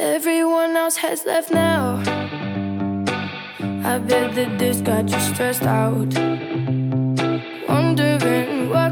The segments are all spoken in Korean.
Everyone else has left now. I bet that this got you stressed out. Wondering why.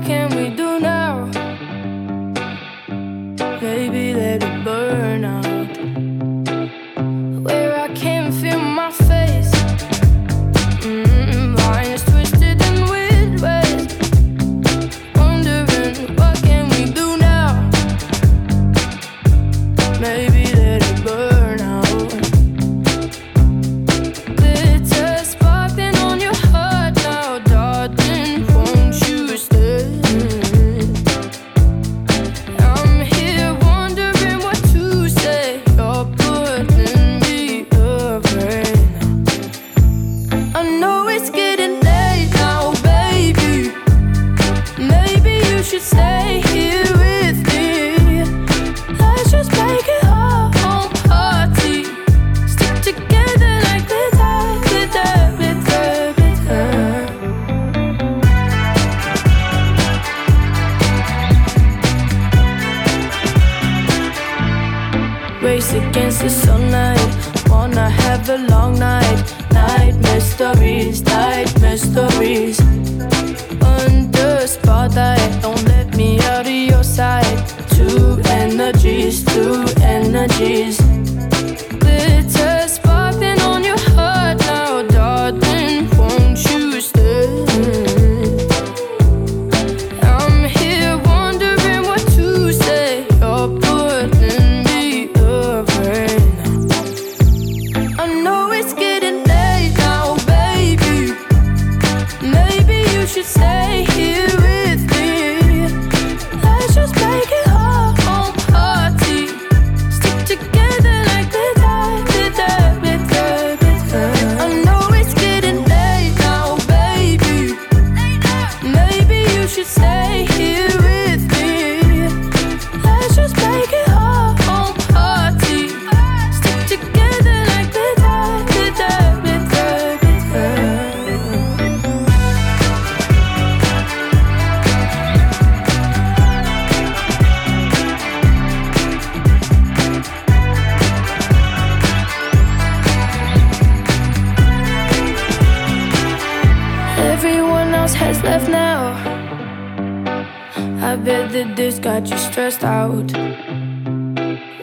I bet that this got you stressed out.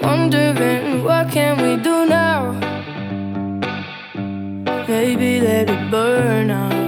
Wondering what can we do now? Maybe let it burn out.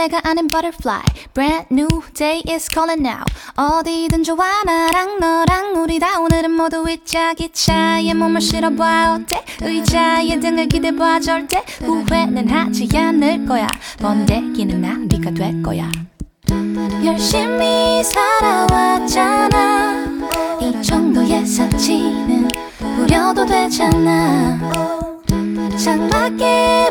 벌레가 아닌 butterfly. Brand new day is calling now. 어디든 좋아 나랑 너랑 우리 다. 오늘은 모두 잊자 기차에 몸을 실어봐. 어때? 의자에 등을 기대봐. 절대 후회는 하지 않을 거야. 번데기는 나비가 될 거야. 열심히 살아왔잖아. 이 정도의 사치는 부려도 되잖아. 창밖에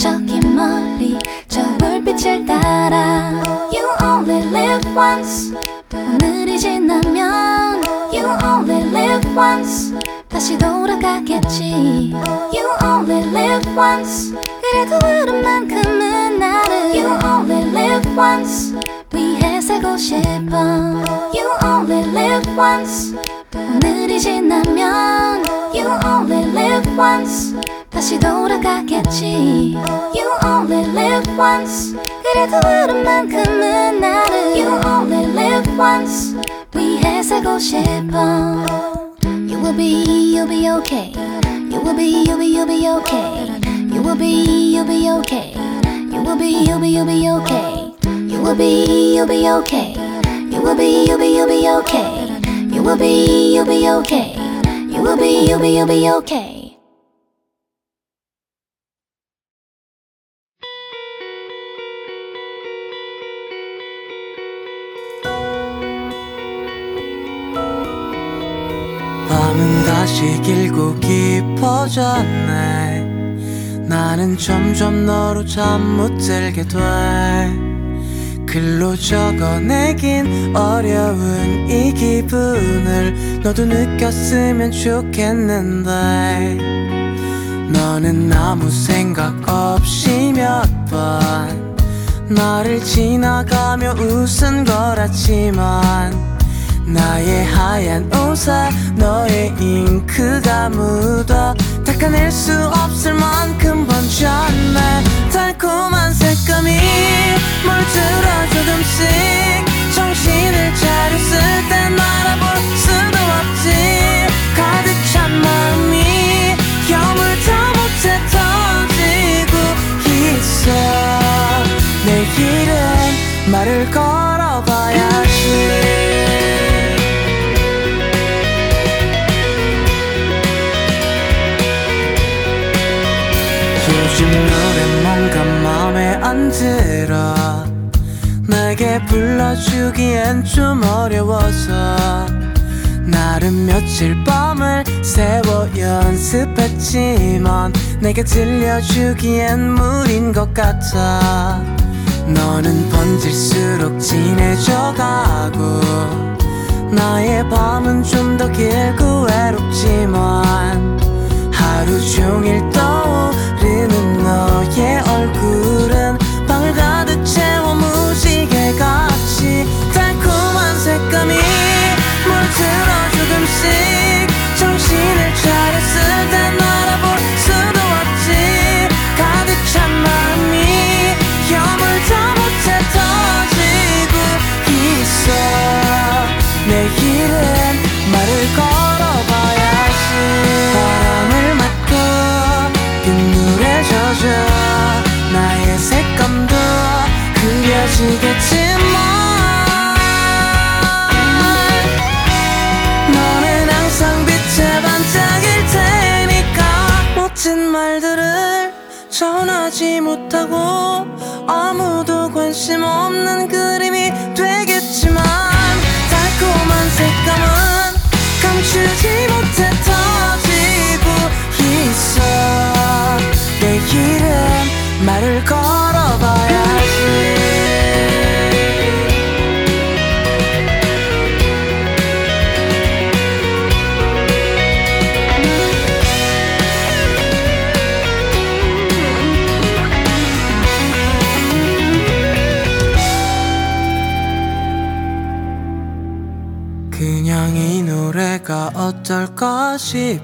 저기 멀리 저 불빛을 따라 You only live once 오늘이 지나면 You only live once 다시 돌아가겠지 You only live once 그래도 오랜만큼은 나를 You only live once 위해 살고 싶어 You only live once 오늘이 지나면 You only live once 다시 돌아가겠지 You only live once 그래도 오랜만큼은 나를 You only live once 위해 살고 싶어 You will be, you'll be okay You will be, you'll be, you'll be okay You will be, you'll be okay You will be, you'll be, you'll be okay You will be, you'll be okay You will be, you'll be, you'll be okay You will be, you'll be okay You will be, you'll be, you'll be okay 다시 길고 깊어졌네. 나는 점점 너로 잠 못 들게 돼. 글로 적어내긴 어려운 이 기분을 너도 느꼈으면 좋겠는데. 너는 아무 생각 없이 몇 번 나를 지나가며 웃은 거라지만 나의 하얀 옷에 너의 잉크가 묻어 닦아낼 수 없을 만큼 번졌네. 달콤한 색감이 물들어 조금씩 정신을 차렸을 땐 알아볼 수도 없지. 가득 찬 마음이 여물다 못해 터지고 있어. 내일은 말을 걸어봐야지 들어 내게 불러주기엔 좀 어려워서 나름 며칠 밤을 새워 연습했지만 내게 들려주기엔 무린 것 같아. 너는 번질수록 진해져가고 나의 밤은 좀 더 길고 외롭지만 하루 종일 떠오르는 너의 얼굴은 채워 무지개 같이 달콤한 색감이 물들어 조금씩 정신을 차렸을 땐 알아볼 수도 없지. 가득 찬 마음이 여물다 못해 터지고 있어 그려지겠지만 너는 항상 빛에 반짝일 테니까 멋진 말들을 전하지 못하고 아무도 관심 없는 그림 shape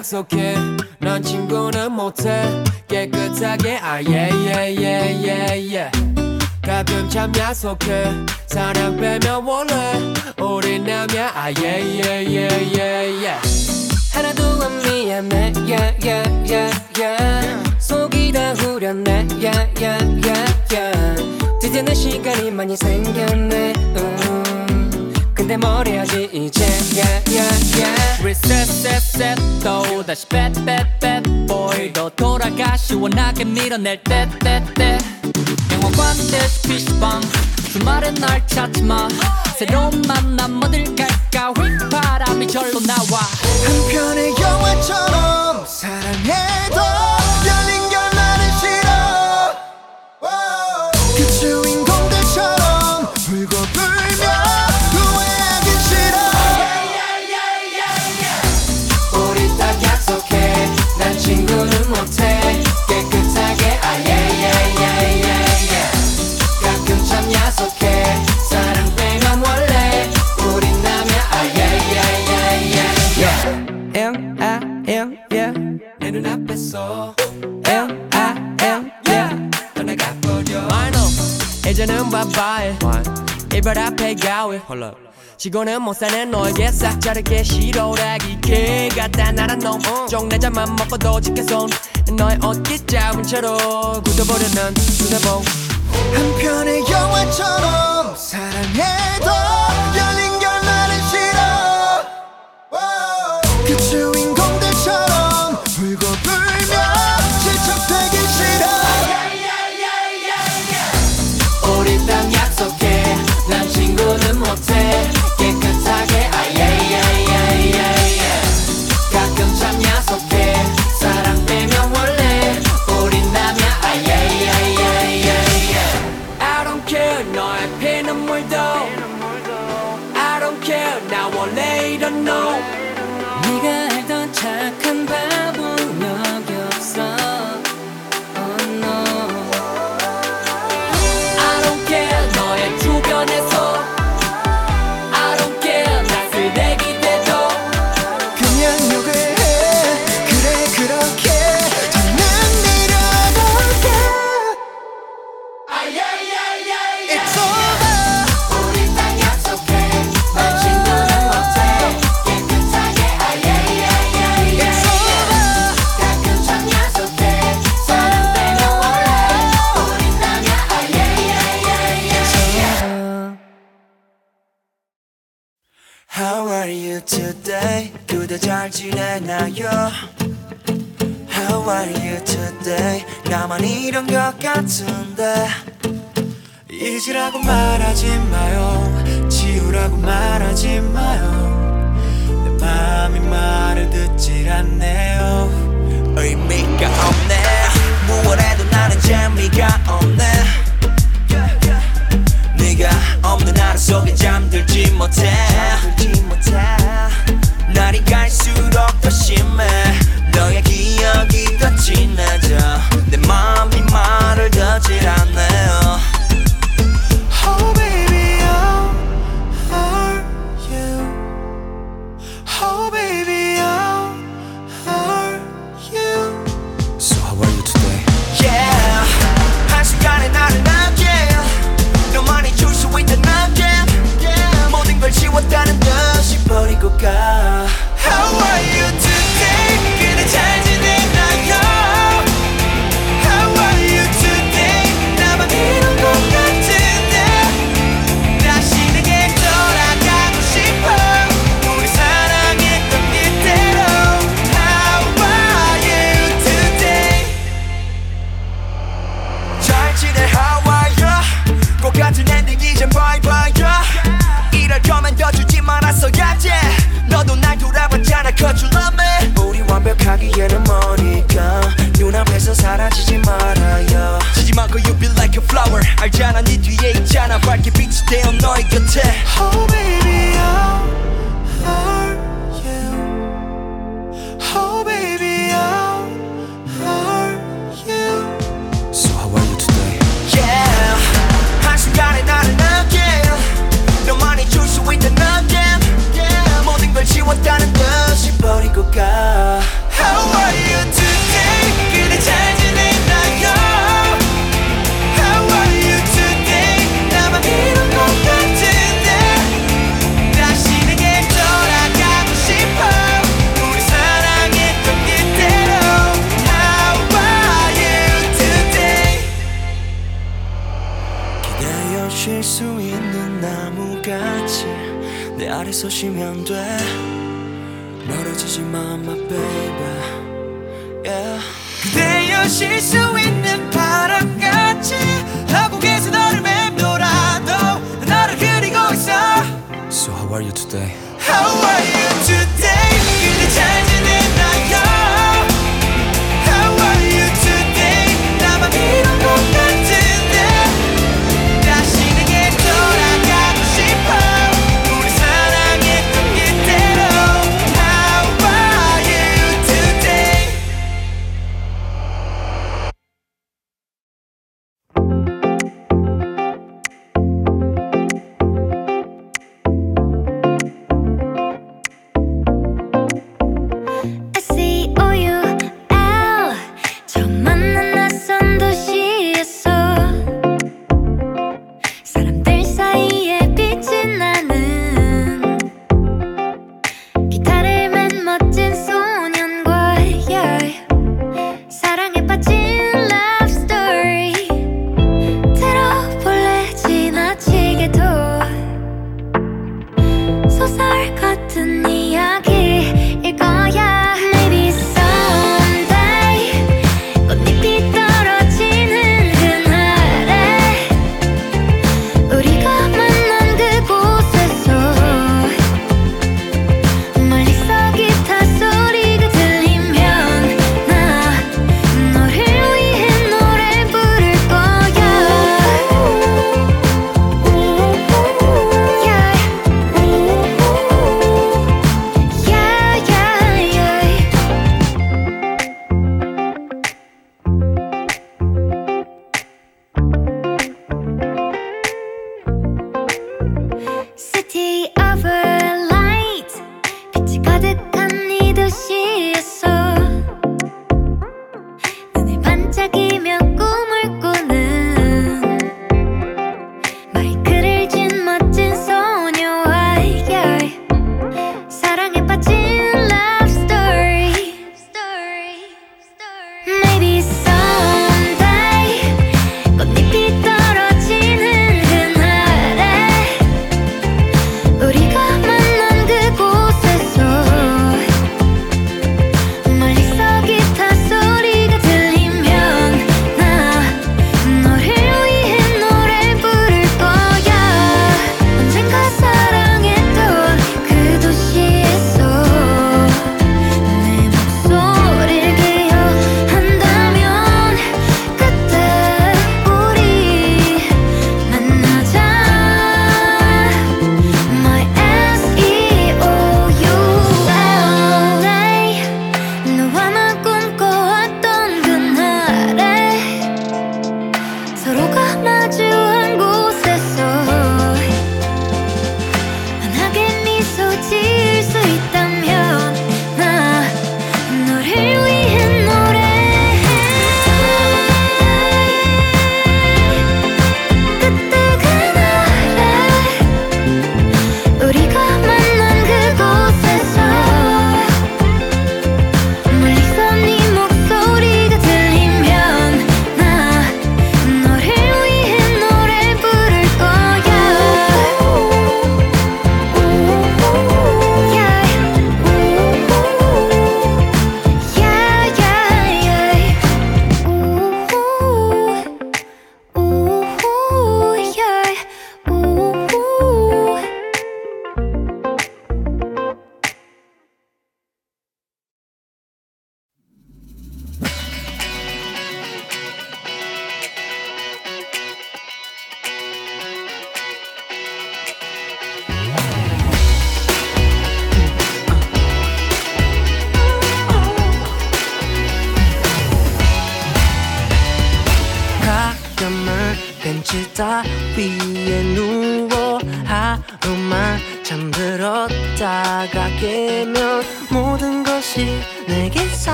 약속해. 넌 친구는 못해. 깨끗하게 아예예예예예 가끔 참 야속해. 사랑 빼면 원래 우리 남야. 아예예예예예 하나도 안 미안해 야야야야 속이 다 후련해. 야야야야 드디어 내 시간이 많이 생겼네. 음. 근데 뭘 해야지 이제. 야야야 reset set set. 또 다시 bet bet bet. Boy 너 돌아가 시원하게 밀어낼 때때때. 영화관 대시 PC방 주말엔 날 찾지마. 새로운 만남 어딜 갈까? 휘바람이 절로 나와. 한편의 영화처럼 사랑해도 열린 바바이 이별 앞에 가위. 지고는 못 사는 너에게 싹 자르게 싫어라기. 개 같다 나란 놈. 쪽내자만 먹고도 지켜손 너의 옷깃 잡은 채로 굳어버려 난 눈에 봉. 한편의 영화처럼 사랑해도 않아요. How are you today? 나만 이런 것 같은데. 잊으라고 말하지 마요. 지우라고 말하지 마요. 내 마음이 말을 듣질 않네요. 의미가 없네. 무얼 해도 나는 재미가 없네. 네가 없는 하루 속에 잠들지 못해. 날이 갈수록 더 심해. 너의 기억이 더 진해져.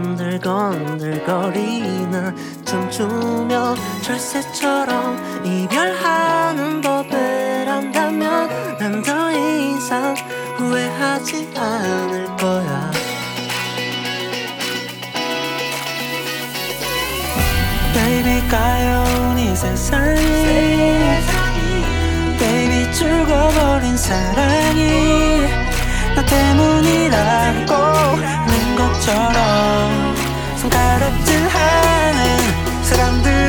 건들건들거리나 춤추며 철새처럼 이별하는 법을 안다면 난 더 이상 후회하지 않을 거야. Baby 가여운 이 세상이 Baby 죽어버린 사랑이 나 때문이라고 것처럼 손가락질 하는 사람들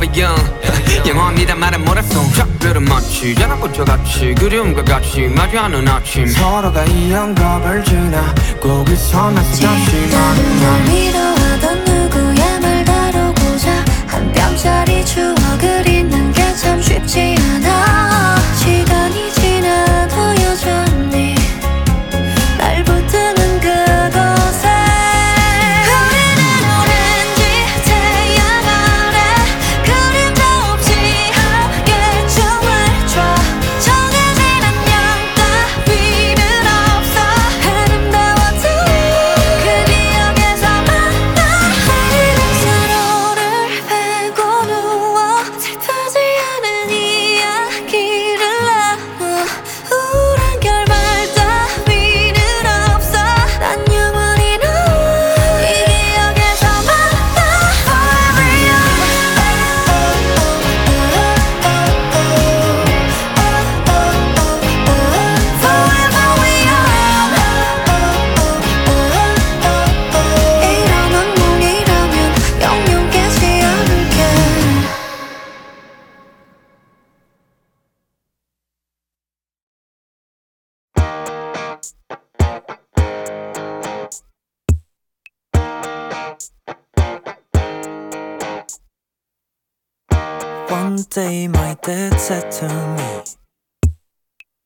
ever young. 영어합니다. 말은 몰랐어. 작별은 마치 자라본 저같이 그리움과 같이 마주하는 아침. 서로가 이 영겁을 지나. 거기서 나서 다시 만나. 위로하던 누구의 말 다루고자 한 뼘짜리 추억을 잊는 게 참 쉽지 Day my dad said to me,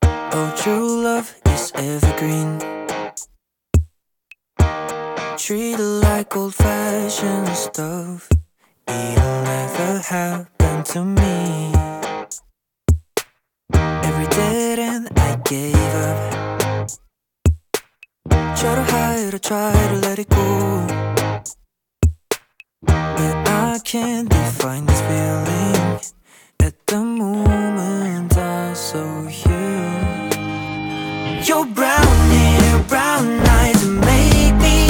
Oh, true love is evergreen. Treat it like old fashioned stuff. It'll never happen to me. Every dead end I gave up. Try to hide or try to let it go. But I can't define this feeling. The moment I saw you. Your brown hair, brown eyes make me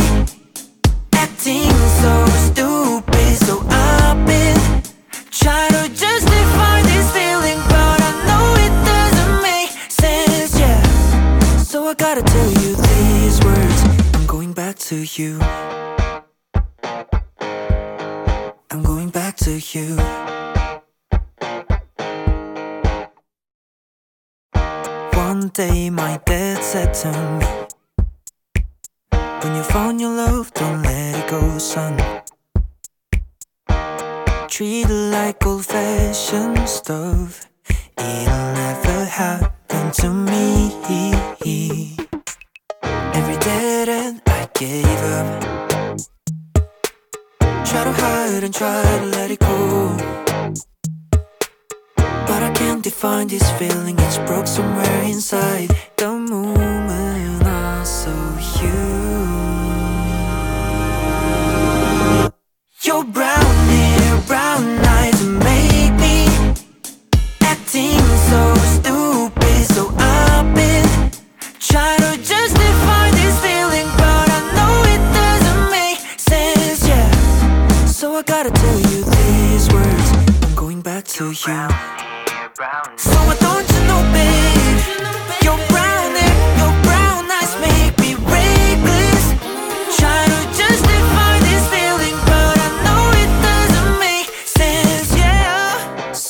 acting so stupid. So I've been trying to justify this feeling, but I know it doesn't make sense. Yeah, so I gotta tell you these words. I'm going back to you. I'm going back to you. Day my dad said to me, When you found your love, don't let it go, son. Treat it like old fashioned stuff. It'll never happen to me. Every dead end I gave up. Try to hide and try to let it go find this feeling? It's broke somewhere inside. Don't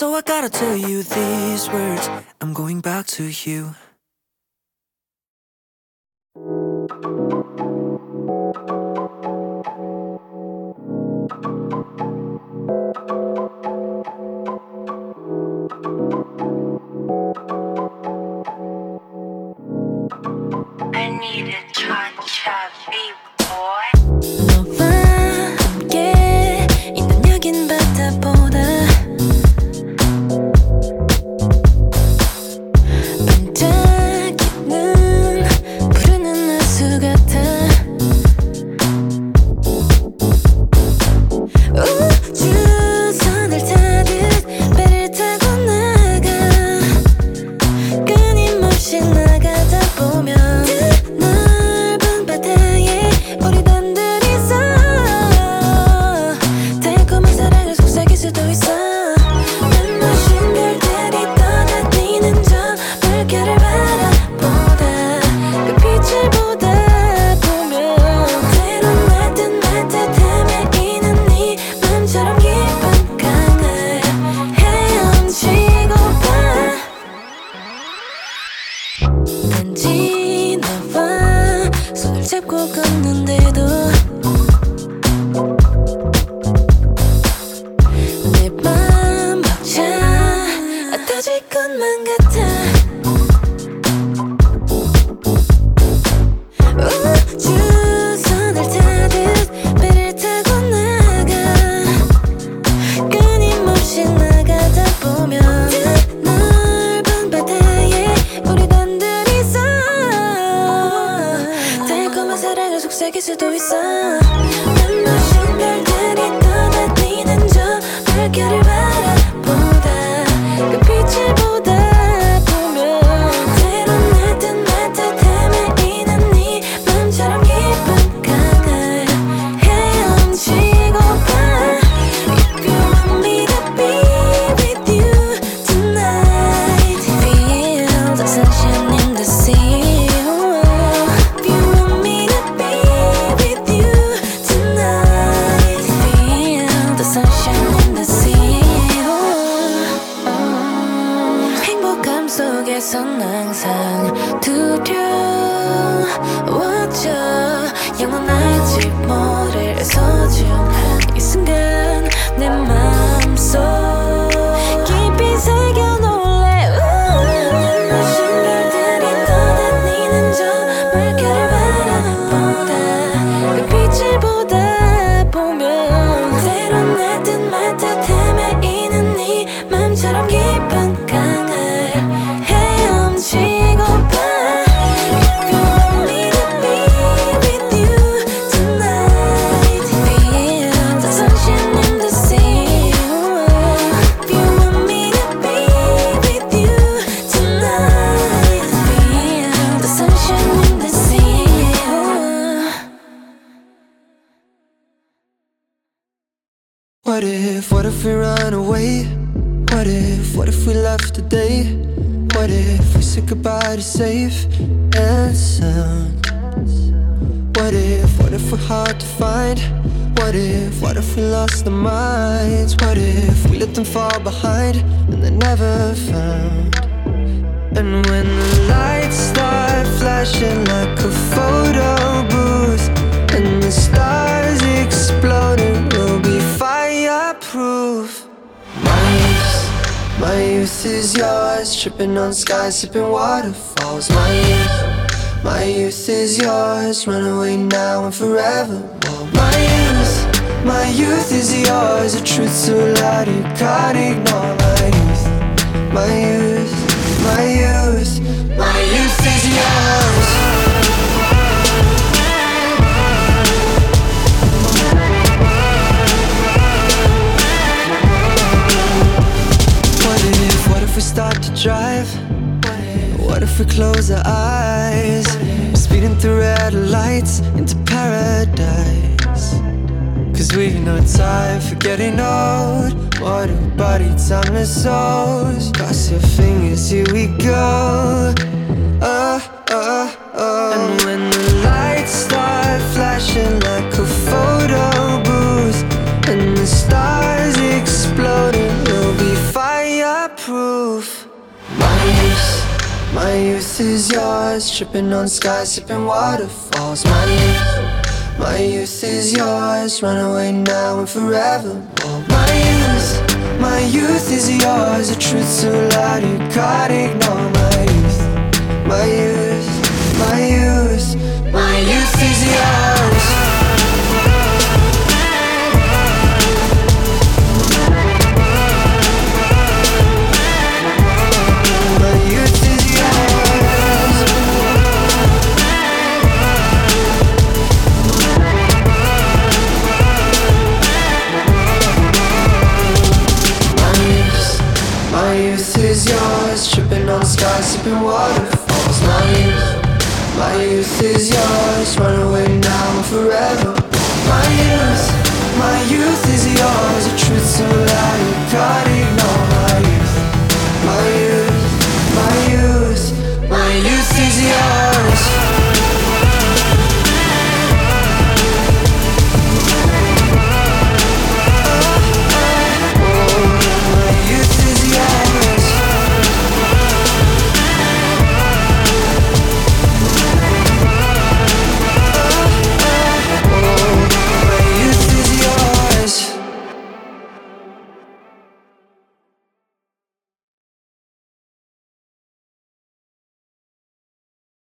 So I gotta tell you these words. I'm going back to you. 단지 너와 손을 잡고 걷는데도 safe and sound? What if, what if we're hard to find? What if, what if we lost our minds? What if we let them fall behind and they're never found? And when the lights start flashing like a photo booth And the stars exploding, we'll be fireproof my youth is yours Tripping on skies, sipping waterfalls. My youth, my youth is yours Run away now and forevermore My youth, my youth is yours A truth so loud you can't ignore My youth, my youth, my youth My youth is yours start to drive? What if we close our eyes? Speeding through red lights into paradise. Cause we've no time for getting old. What a body, timeless souls. Cross your fingers, here we go. Oh, oh, oh. And when is yours. Tripping on skies, sipping waterfalls. My youth, my youth is yours. Run away now and forevermore. My youth, my youth is yours. A truth so loud you can't ignore. My youth is yours, run away now forever. My youth, my youth is yours, a truth so loud you can't ignore. My youth, my youth, my youth, my youth is yours.